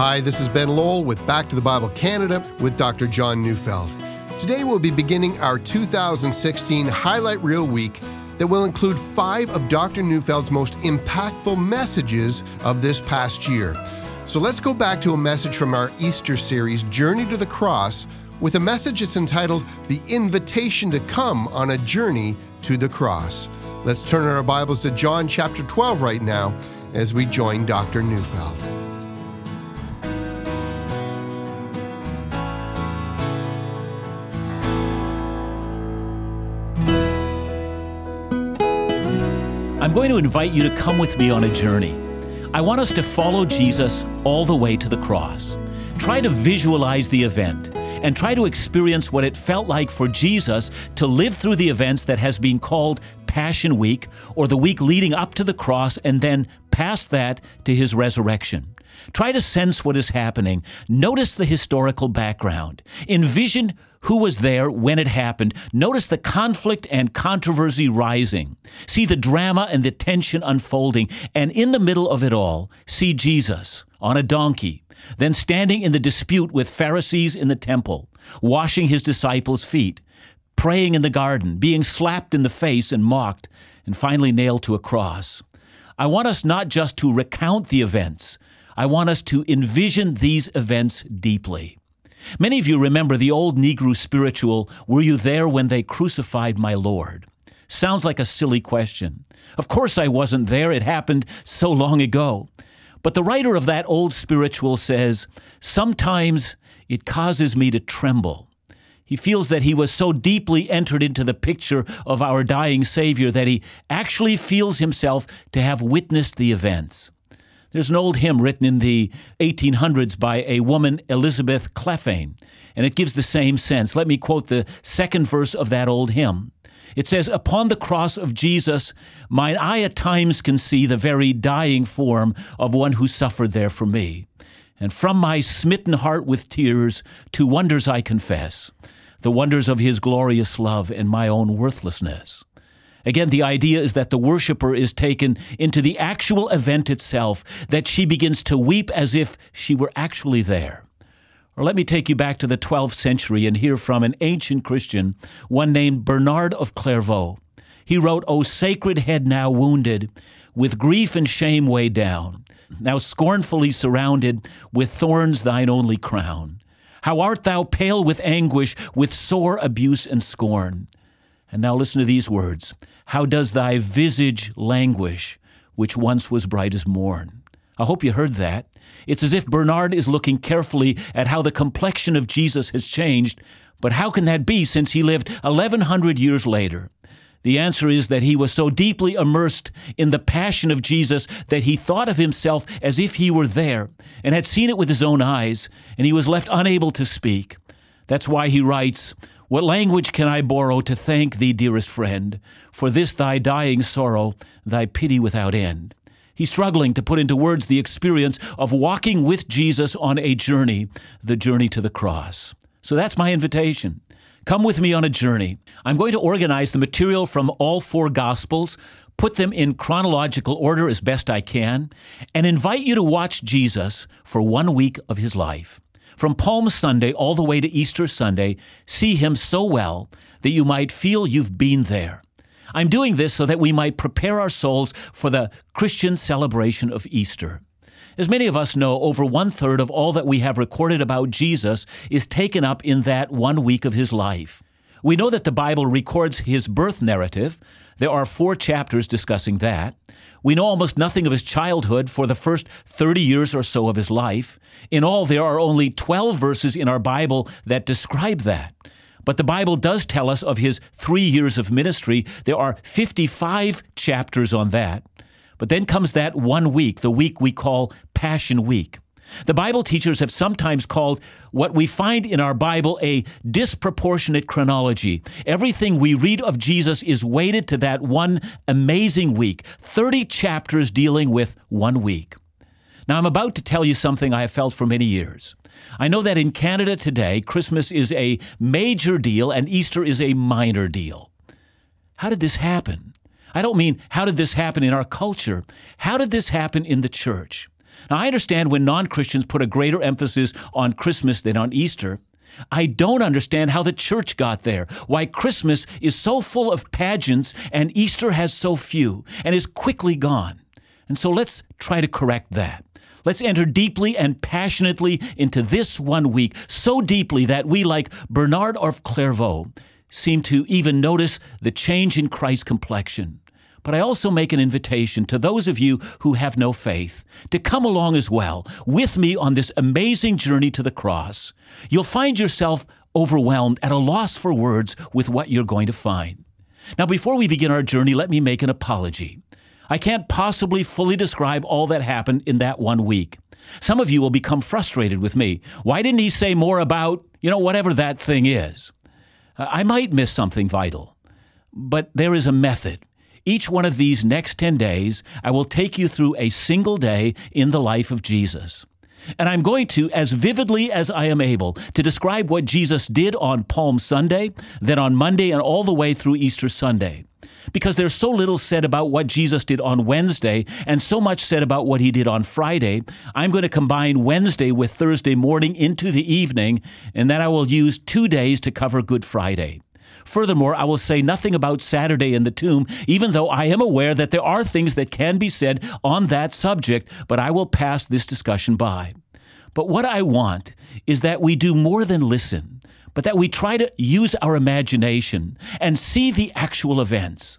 Hi, this is Ben Lowell with Back to the Bible Canada with Dr. John Neufeld. Today we'll be beginning our 2016 Highlight Reel Week that will include five of Dr. Neufeld's most impactful messages of this past year. So let's go back to a message from our Easter series, Journey to the Cross, with a message that's entitled The Invitation to Come on a Journey to the Cross. Let's turn our Bibles to John chapter 12 right now as we join Dr. Neufeld. I'm going to invite you to come with me on a journey. I want us to follow Jesus all the way to the cross. Try to visualize the event and try to experience what it felt like for Jesus to live through the events that has been called Passion Week or the week leading up to the cross and then past that to his resurrection. Try to sense what is happening. Notice the historical background. Envision who was there when it happened. Notice the conflict and controversy rising. See the drama and the tension unfolding. And in the middle of it all, see Jesus on a donkey, then standing in the dispute with Pharisees in the temple, washing his disciples' feet, praying in the garden, being slapped in the face and mocked, and finally nailed to a cross. I want us not just to recount the events, I want us to envision these events deeply. Many of you remember the old Negro spiritual, Were you there when they crucified my Lord? Sounds like a silly question. Of course I wasn't there, it happened so long ago. But the writer of that old spiritual says, Sometimes it causes me to tremble. He feels that he was so deeply entered into the picture of our dying Savior that he actually feels himself to have witnessed the events. There's an old hymn written in the 1800s by a woman, Elizabeth Clephane, and it gives the same sense. Let me quote the second verse of that old hymn. It says, Upon the cross of Jesus, mine eye at times can see the very dying form of one who suffered there for me. And from my smitten heart with tears, two wonders I confess the wonders of his glorious love and my own worthlessness. Again, the idea is that the worshiper is taken into the actual event itself, that she begins to weep as if she were actually there. Or let me take you back to the 12th century and hear from an ancient Christian, one named Bernard of Clairvaux. He wrote, O sacred head now wounded, with grief and shame weighed down, now scornfully surrounded with thorns thine only crown. How art thou pale with anguish, with sore abuse and scorn? And now listen to these words How does thy visage languish, which once was bright as morn? I hope you heard that. It's as if Bernard is looking carefully at how the complexion of Jesus has changed, but how can that be since he lived 1100 years later? The answer is that he was so deeply immersed in the passion of Jesus that he thought of himself as if he were there and had seen it with his own eyes, and he was left unable to speak. That's why he writes, what language can I borrow to thank thee, dearest friend, for this thy dying sorrow, thy pity without end? He's struggling to put into words the experience of walking with Jesus on a journey, the journey to the cross. So that's my invitation. Come with me on a journey. I'm going to organize the material from all four Gospels, put them in chronological order as best I can, and invite you to watch Jesus for one week of his life. From Palm Sunday all the way to Easter Sunday, see him so well that you might feel you've been there. I'm doing this so that we might prepare our souls for the Christian celebration of Easter. As many of us know, over one third of all that we have recorded about Jesus is taken up in that one week of his life. We know that the Bible records his birth narrative. There are four chapters discussing that. We know almost nothing of his childhood for the first 30 years or so of his life. In all, there are only 12 verses in our Bible that describe that. But the Bible does tell us of his three years of ministry. There are 55 chapters on that. But then comes that one week, the week we call Passion Week. The Bible teachers have sometimes called what we find in our Bible a disproportionate chronology. Everything we read of Jesus is weighted to that one amazing week, 30 chapters dealing with one week. Now, I'm about to tell you something I have felt for many years. I know that in Canada today, Christmas is a major deal and Easter is a minor deal. How did this happen? I don't mean how did this happen in our culture? How did this happen in the church? Now, I understand when non Christians put a greater emphasis on Christmas than on Easter. I don't understand how the church got there, why Christmas is so full of pageants and Easter has so few and is quickly gone. And so let's try to correct that. Let's enter deeply and passionately into this one week, so deeply that we, like Bernard of Clairvaux, seem to even notice the change in Christ's complexion. But I also make an invitation to those of you who have no faith to come along as well with me on this amazing journey to the cross. You'll find yourself overwhelmed at a loss for words with what you're going to find. Now, before we begin our journey, let me make an apology. I can't possibly fully describe all that happened in that one week. Some of you will become frustrated with me. Why didn't he say more about, you know, whatever that thing is? I might miss something vital, but there is a method. Each one of these next 10 days, I will take you through a single day in the life of Jesus. And I'm going to, as vividly as I am able, to describe what Jesus did on Palm Sunday, then on Monday, and all the way through Easter Sunday because there's so little said about what Jesus did on Wednesday and so much said about what he did on Friday, I'm going to combine Wednesday with Thursday morning into the evening, and then I will use two days to cover Good Friday. Furthermore, I will say nothing about Saturday in the tomb, even though I am aware that there are things that can be said on that subject, but I will pass this discussion by. But what I want is that we do more than listen but that we try to use our imagination and see the actual events.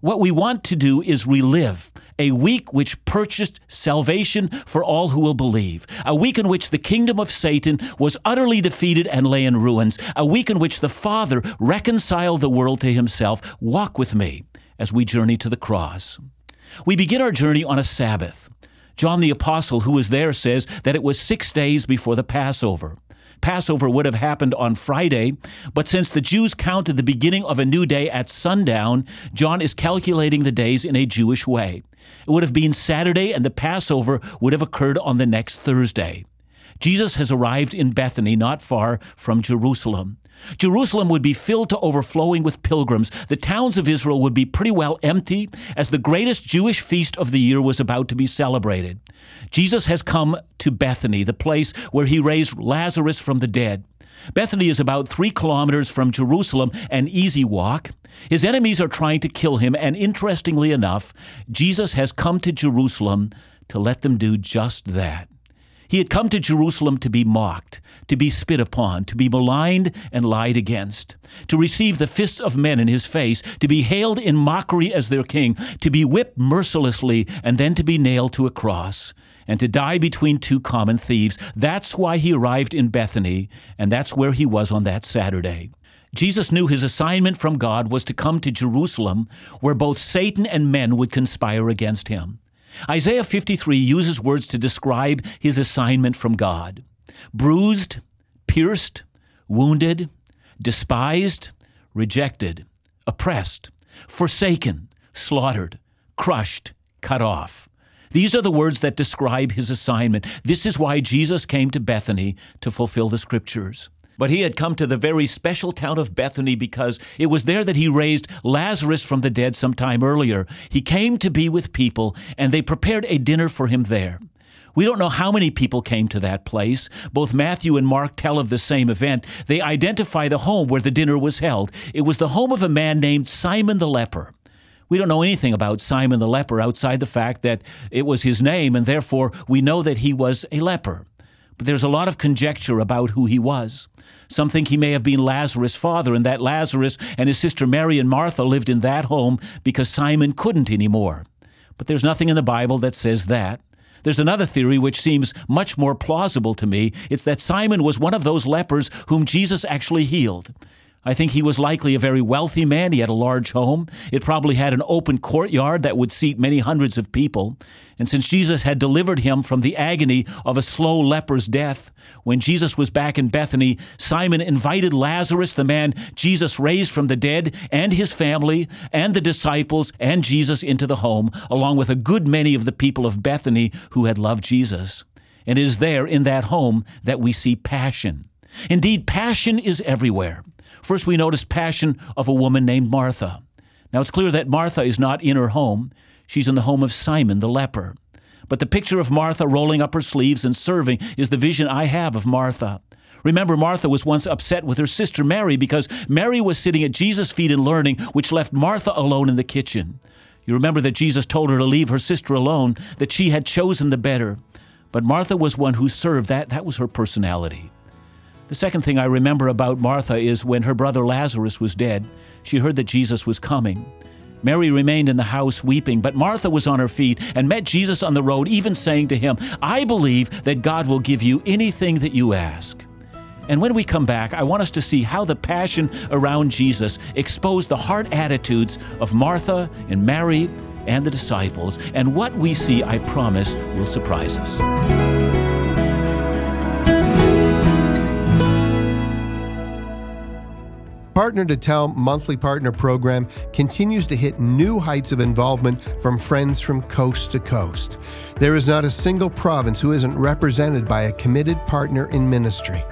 What we want to do is relive a week which purchased salvation for all who will believe, a week in which the kingdom of Satan was utterly defeated and lay in ruins, a week in which the Father reconciled the world to himself. Walk with me as we journey to the cross. We begin our journey on a Sabbath. John the Apostle, who was there, says that it was six days before the Passover. Passover would have happened on Friday, but since the Jews counted the beginning of a new day at sundown, John is calculating the days in a Jewish way. It would have been Saturday, and the Passover would have occurred on the next Thursday. Jesus has arrived in Bethany, not far from Jerusalem. Jerusalem would be filled to overflowing with pilgrims. The towns of Israel would be pretty well empty as the greatest Jewish feast of the year was about to be celebrated. Jesus has come to Bethany, the place where he raised Lazarus from the dead. Bethany is about three kilometers from Jerusalem, an easy walk. His enemies are trying to kill him, and interestingly enough, Jesus has come to Jerusalem to let them do just that. He had come to Jerusalem to be mocked, to be spit upon, to be maligned and lied against, to receive the fists of men in his face, to be hailed in mockery as their king, to be whipped mercilessly, and then to be nailed to a cross, and to die between two common thieves. That's why he arrived in Bethany, and that's where he was on that Saturday. Jesus knew his assignment from God was to come to Jerusalem, where both Satan and men would conspire against him. Isaiah 53 uses words to describe his assignment from God bruised, pierced, wounded, despised, rejected, oppressed, forsaken, slaughtered, crushed, cut off. These are the words that describe his assignment. This is why Jesus came to Bethany to fulfill the scriptures. But he had come to the very special town of Bethany because it was there that he raised Lazarus from the dead some time earlier. He came to be with people, and they prepared a dinner for him there. We don't know how many people came to that place. Both Matthew and Mark tell of the same event. They identify the home where the dinner was held. It was the home of a man named Simon the leper. We don't know anything about Simon the leper outside the fact that it was his name, and therefore we know that he was a leper. But there's a lot of conjecture about who he was. Some think he may have been Lazarus' father, and that Lazarus and his sister Mary and Martha lived in that home because Simon couldn't anymore. But there's nothing in the Bible that says that. There's another theory which seems much more plausible to me. It's that Simon was one of those lepers whom Jesus actually healed. I think he was likely a very wealthy man. He had a large home. It probably had an open courtyard that would seat many hundreds of people. And since Jesus had delivered him from the agony of a slow leper's death, when Jesus was back in Bethany, Simon invited Lazarus, the man Jesus raised from the dead, and his family, and the disciples, and Jesus into the home, along with a good many of the people of Bethany who had loved Jesus. And it is there in that home that we see passion. Indeed, passion is everywhere. First, we notice passion of a woman named Martha. Now, it's clear that Martha is not in her home. She's in the home of Simon the leper. But the picture of Martha rolling up her sleeves and serving is the vision I have of Martha. Remember, Martha was once upset with her sister Mary because Mary was sitting at Jesus' feet and learning, which left Martha alone in the kitchen. You remember that Jesus told her to leave her sister alone, that she had chosen the better. But Martha was one who served. That, that was her personality. The second thing I remember about Martha is when her brother Lazarus was dead, she heard that Jesus was coming. Mary remained in the house weeping, but Martha was on her feet and met Jesus on the road, even saying to him, I believe that God will give you anything that you ask. And when we come back, I want us to see how the passion around Jesus exposed the heart attitudes of Martha and Mary and the disciples. And what we see, I promise, will surprise us. Partner to Tell monthly partner program continues to hit new heights of involvement from friends from coast to coast. There is not a single province who isn't represented by a committed partner in ministry.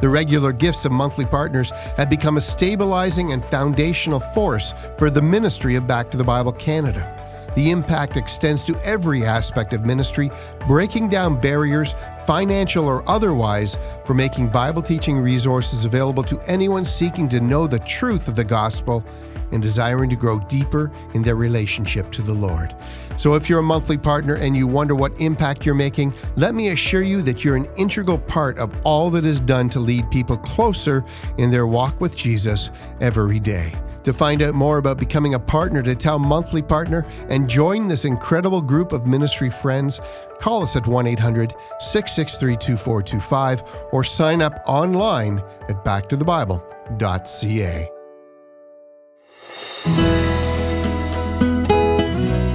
The regular gifts of monthly partners have become a stabilizing and foundational force for the ministry of Back to the Bible Canada. The impact extends to every aspect of ministry, breaking down barriers, financial or otherwise, for making Bible teaching resources available to anyone seeking to know the truth of the gospel and desiring to grow deeper in their relationship to the Lord. So, if you're a monthly partner and you wonder what impact you're making, let me assure you that you're an integral part of all that is done to lead people closer in their walk with Jesus every day. To find out more about becoming a partner to Tell Monthly Partner and join this incredible group of ministry friends, call us at 1 800 663 2425 or sign up online at backtothebible.ca.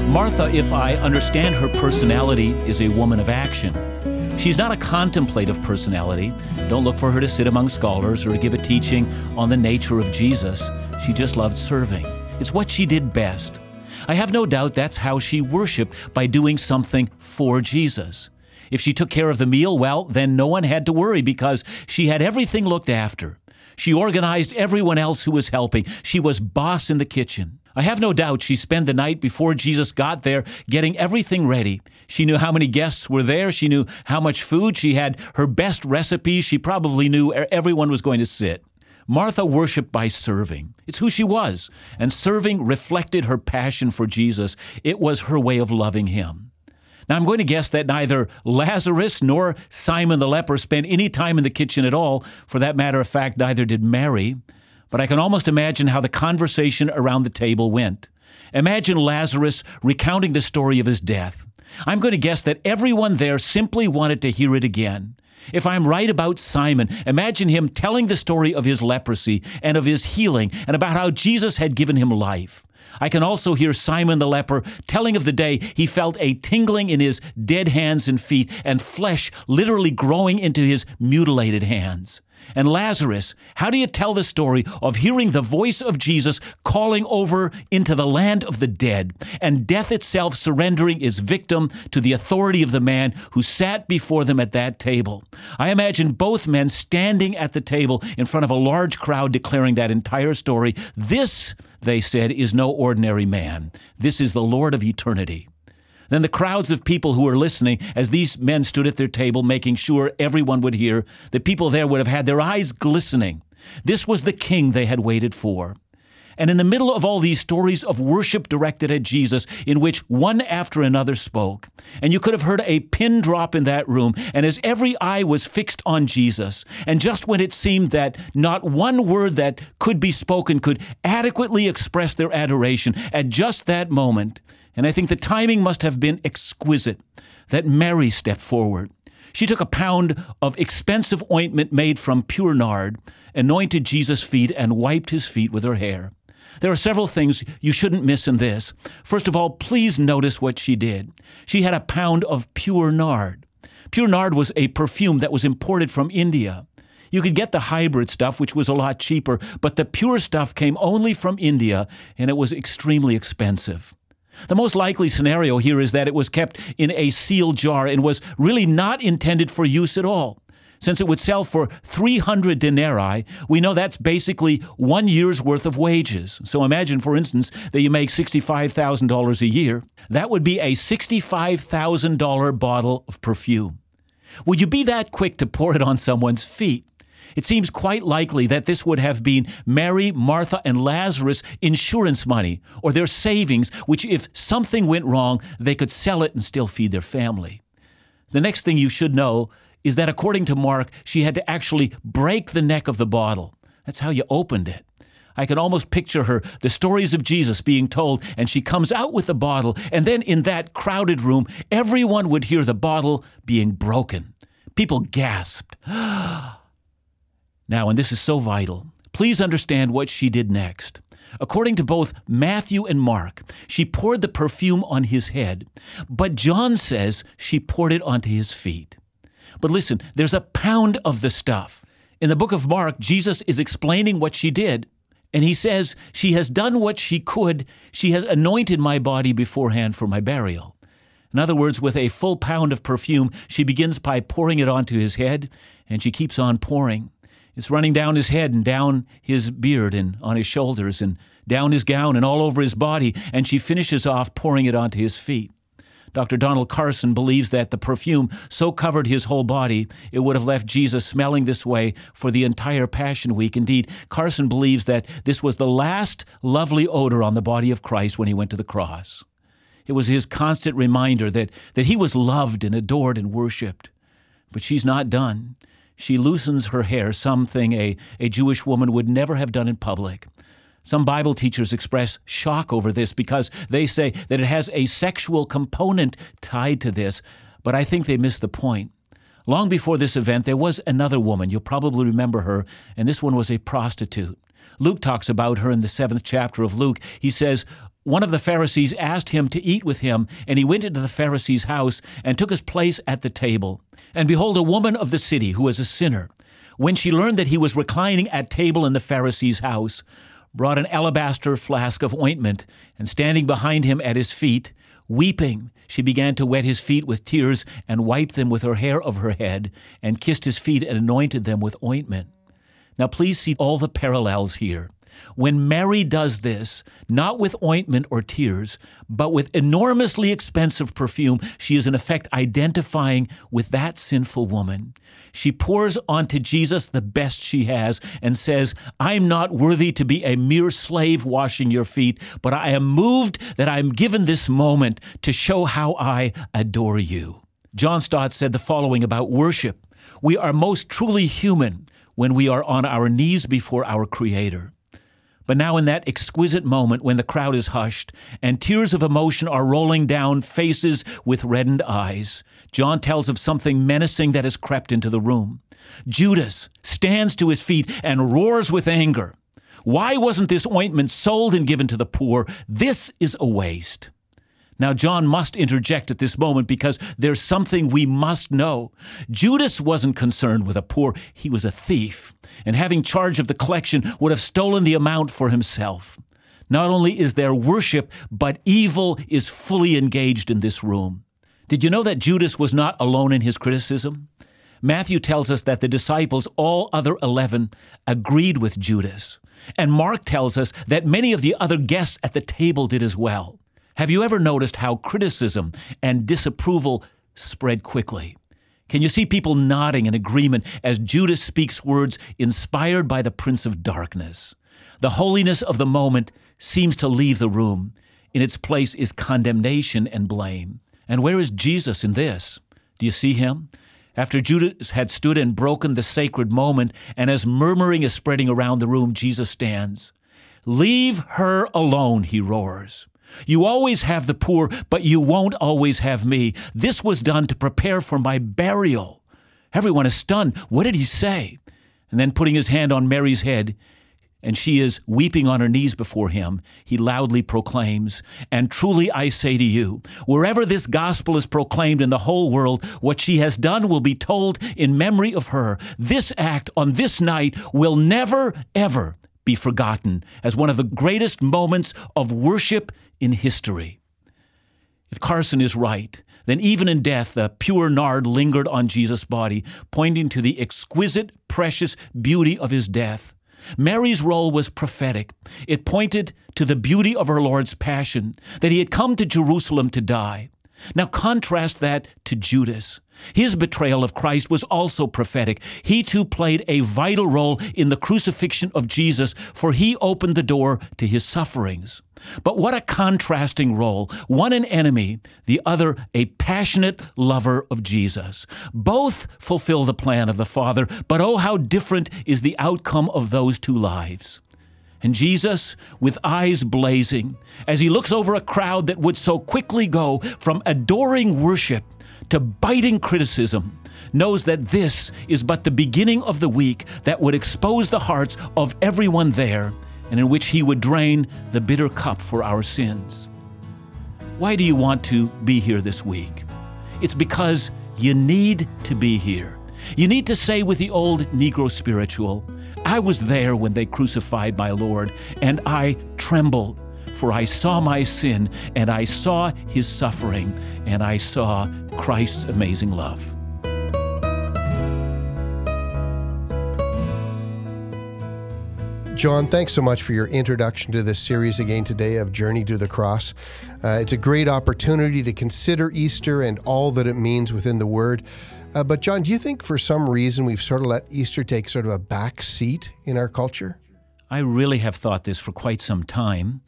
Martha, if I understand her personality, is a woman of action. She's not a contemplative personality. Don't look for her to sit among scholars or to give a teaching on the nature of Jesus. She just loved serving. It's what she did best. I have no doubt that's how she worshiped by doing something for Jesus. If she took care of the meal, well, then no one had to worry because she had everything looked after. She organized everyone else who was helping. She was boss in the kitchen. I have no doubt she spent the night before Jesus got there getting everything ready. She knew how many guests were there. She knew how much food. She had her best recipes. She probably knew everyone was going to sit. Martha worshiped by serving. It's who she was. And serving reflected her passion for Jesus. It was her way of loving him. Now, I'm going to guess that neither Lazarus nor Simon the leper spent any time in the kitchen at all. For that matter of fact, neither did Mary. But I can almost imagine how the conversation around the table went. Imagine Lazarus recounting the story of his death. I'm going to guess that everyone there simply wanted to hear it again. If I'm right about Simon, imagine him telling the story of his leprosy and of his healing and about how Jesus had given him life. I can also hear Simon the leper telling of the day he felt a tingling in his dead hands and feet and flesh literally growing into his mutilated hands. And Lazarus, how do you tell the story of hearing the voice of Jesus calling over into the land of the dead, and death itself surrendering its victim to the authority of the man who sat before them at that table? I imagine both men standing at the table in front of a large crowd declaring that entire story. This, they said, is no ordinary man. This is the Lord of eternity. Then the crowds of people who were listening, as these men stood at their table, making sure everyone would hear, the people there would have had their eyes glistening. This was the king they had waited for. And in the middle of all these stories of worship directed at Jesus, in which one after another spoke, and you could have heard a pin drop in that room, and as every eye was fixed on Jesus, and just when it seemed that not one word that could be spoken could adequately express their adoration, at just that moment, and I think the timing must have been exquisite that Mary stepped forward. She took a pound of expensive ointment made from pure nard, anointed Jesus' feet, and wiped his feet with her hair. There are several things you shouldn't miss in this. First of all, please notice what she did. She had a pound of pure nard. Pure nard was a perfume that was imported from India. You could get the hybrid stuff, which was a lot cheaper, but the pure stuff came only from India and it was extremely expensive. The most likely scenario here is that it was kept in a sealed jar and was really not intended for use at all. Since it would sell for 300 denarii, we know that's basically one year's worth of wages. So imagine, for instance, that you make $65,000 a year. That would be a $65,000 bottle of perfume. Would you be that quick to pour it on someone's feet? It seems quite likely that this would have been Mary, Martha, and Lazarus' insurance money, or their savings, which, if something went wrong, they could sell it and still feed their family. The next thing you should know is that according to Mark, she had to actually break the neck of the bottle. That's how you opened it. I can almost picture her, the stories of Jesus being told, and she comes out with the bottle, and then in that crowded room, everyone would hear the bottle being broken. People gasped. Ah! Now, and this is so vital, please understand what she did next. According to both Matthew and Mark, she poured the perfume on his head, but John says she poured it onto his feet. But listen, there's a pound of the stuff. In the book of Mark, Jesus is explaining what she did, and he says, She has done what she could. She has anointed my body beforehand for my burial. In other words, with a full pound of perfume, she begins by pouring it onto his head, and she keeps on pouring. It's running down his head and down his beard and on his shoulders and down his gown and all over his body, and she finishes off pouring it onto his feet. Dr. Donald Carson believes that the perfume so covered his whole body, it would have left Jesus smelling this way for the entire Passion Week. Indeed, Carson believes that this was the last lovely odor on the body of Christ when he went to the cross. It was his constant reminder that, that he was loved and adored and worshiped. But she's not done. She loosens her hair, something a, a Jewish woman would never have done in public. Some Bible teachers express shock over this because they say that it has a sexual component tied to this, but I think they miss the point. Long before this event, there was another woman. You'll probably remember her, and this one was a prostitute. Luke talks about her in the seventh chapter of Luke. He says, one of the Pharisees asked him to eat with him, and he went into the Pharisee's house and took his place at the table. And behold, a woman of the city who was a sinner, when she learned that he was reclining at table in the Pharisee's house, brought an alabaster flask of ointment, and standing behind him at his feet, weeping, she began to wet his feet with tears and wiped them with her hair of her head, and kissed his feet and anointed them with ointment. Now, please see all the parallels here. When Mary does this, not with ointment or tears, but with enormously expensive perfume, she is in effect identifying with that sinful woman. She pours onto Jesus the best she has and says, I'm not worthy to be a mere slave washing your feet, but I am moved that I am given this moment to show how I adore you. John Stott said the following about worship We are most truly human when we are on our knees before our Creator. But now, in that exquisite moment when the crowd is hushed and tears of emotion are rolling down faces with reddened eyes, John tells of something menacing that has crept into the room. Judas stands to his feet and roars with anger. Why wasn't this ointment sold and given to the poor? This is a waste. Now, John must interject at this moment because there's something we must know. Judas wasn't concerned with a poor, he was a thief, and having charge of the collection would have stolen the amount for himself. Not only is there worship, but evil is fully engaged in this room. Did you know that Judas was not alone in his criticism? Matthew tells us that the disciples, all other 11, agreed with Judas. And Mark tells us that many of the other guests at the table did as well. Have you ever noticed how criticism and disapproval spread quickly? Can you see people nodding in agreement as Judas speaks words inspired by the Prince of Darkness? The holiness of the moment seems to leave the room. In its place is condemnation and blame. And where is Jesus in this? Do you see him? After Judas had stood and broken the sacred moment, and as murmuring is spreading around the room, Jesus stands. Leave her alone, he roars. You always have the poor, but you won't always have me. This was done to prepare for my burial. Everyone is stunned. What did he say? And then putting his hand on Mary's head, and she is weeping on her knees before him, he loudly proclaims, And truly I say to you, wherever this gospel is proclaimed in the whole world, what she has done will be told in memory of her. This act on this night will never, ever be forgotten as one of the greatest moments of worship in history. If Carson is right, then even in death, the pure nard lingered on Jesus' body, pointing to the exquisite, precious beauty of his death. Mary's role was prophetic. It pointed to the beauty of our Lord's passion, that he had come to Jerusalem to die. Now contrast that to Judas. His betrayal of Christ was also prophetic. He too played a vital role in the crucifixion of Jesus, for he opened the door to his sufferings. But what a contrasting role. One an enemy, the other a passionate lover of Jesus. Both fulfill the plan of the Father, but oh, how different is the outcome of those two lives. And Jesus, with eyes blazing, as he looks over a crowd that would so quickly go from adoring worship to biting criticism, knows that this is but the beginning of the week that would expose the hearts of everyone there and in which he would drain the bitter cup for our sins. Why do you want to be here this week? It's because you need to be here. You need to say with the old Negro spiritual, I was there when they crucified my Lord, and I trembled, for I saw my sin, and I saw his suffering, and I saw Christ's amazing love. John, thanks so much for your introduction to this series again today of Journey to the Cross. Uh, it's a great opportunity to consider Easter and all that it means within the Word. Uh, but, John, do you think for some reason we've sort of let Easter take sort of a back seat in our culture? I really have thought this for quite some time.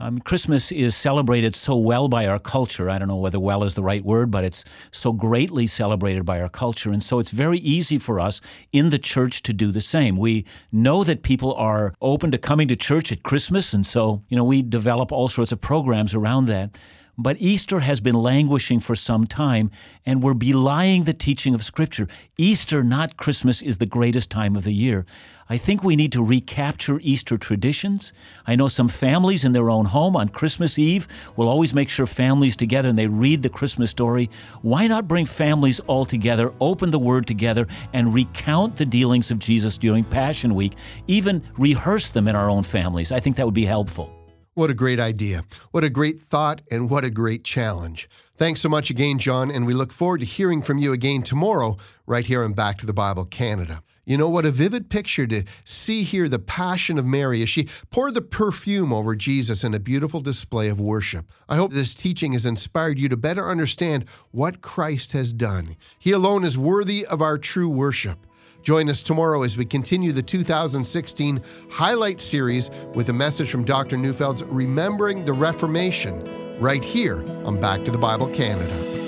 Um, Christmas is celebrated so well by our culture. I don't know whether well is the right word, but it's so greatly celebrated by our culture. And so it's very easy for us in the church to do the same. We know that people are open to coming to church at Christmas. And so, you know, we develop all sorts of programs around that. But Easter has been languishing for some time, and we're belying the teaching of Scripture. Easter, not Christmas, is the greatest time of the year. I think we need to recapture Easter traditions. I know some families in their own home on Christmas Eve will always make sure families together and they read the Christmas story. Why not bring families all together, open the Word together, and recount the dealings of Jesus during Passion Week, even rehearse them in our own families? I think that would be helpful. What a great idea. What a great thought, and what a great challenge. Thanks so much again, John, and we look forward to hearing from you again tomorrow, right here on Back to the Bible Canada. You know what a vivid picture to see here the passion of Mary as she poured the perfume over Jesus in a beautiful display of worship. I hope this teaching has inspired you to better understand what Christ has done. He alone is worthy of our true worship. Join us tomorrow as we continue the 2016 Highlight Series with a message from Dr. Neufeld's Remembering the Reformation, right here on Back to the Bible Canada.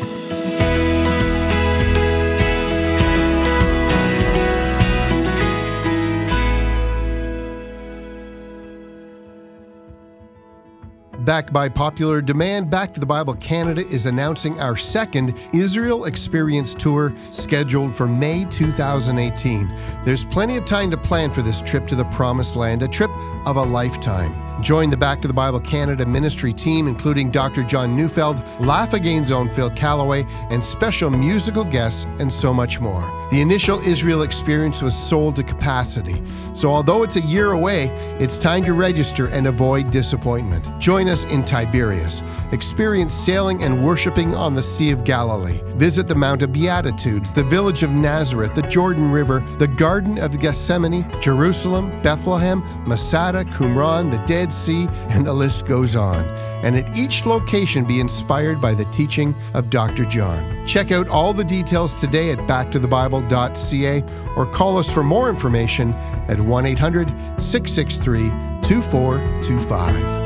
Backed by popular demand, Back to the Bible Canada is announcing our second Israel Experience Tour scheduled for May 2018. There's plenty of time to plan for this trip to the Promised Land, a trip of a lifetime. Join the Back to the Bible Canada ministry team, including Dr. John Neufeld, Laugh Again's own Phil Callaway, and special musical guests, and so much more. The initial Israel experience was sold to capacity, so although it's a year away, it's time to register and avoid disappointment. Join us in Tiberias. Experience sailing and worshiping on the Sea of Galilee. Visit the Mount of Beatitudes, the village of Nazareth, the Jordan River, the Garden of Gethsemane, Jerusalem, Bethlehem, Masada, Qumran, the Dead Sea, and the list goes on. And at each location be inspired by the teaching of Dr. John. Check out all the details today at backtothebible.ca or call us for more information at 1 800 663 2425.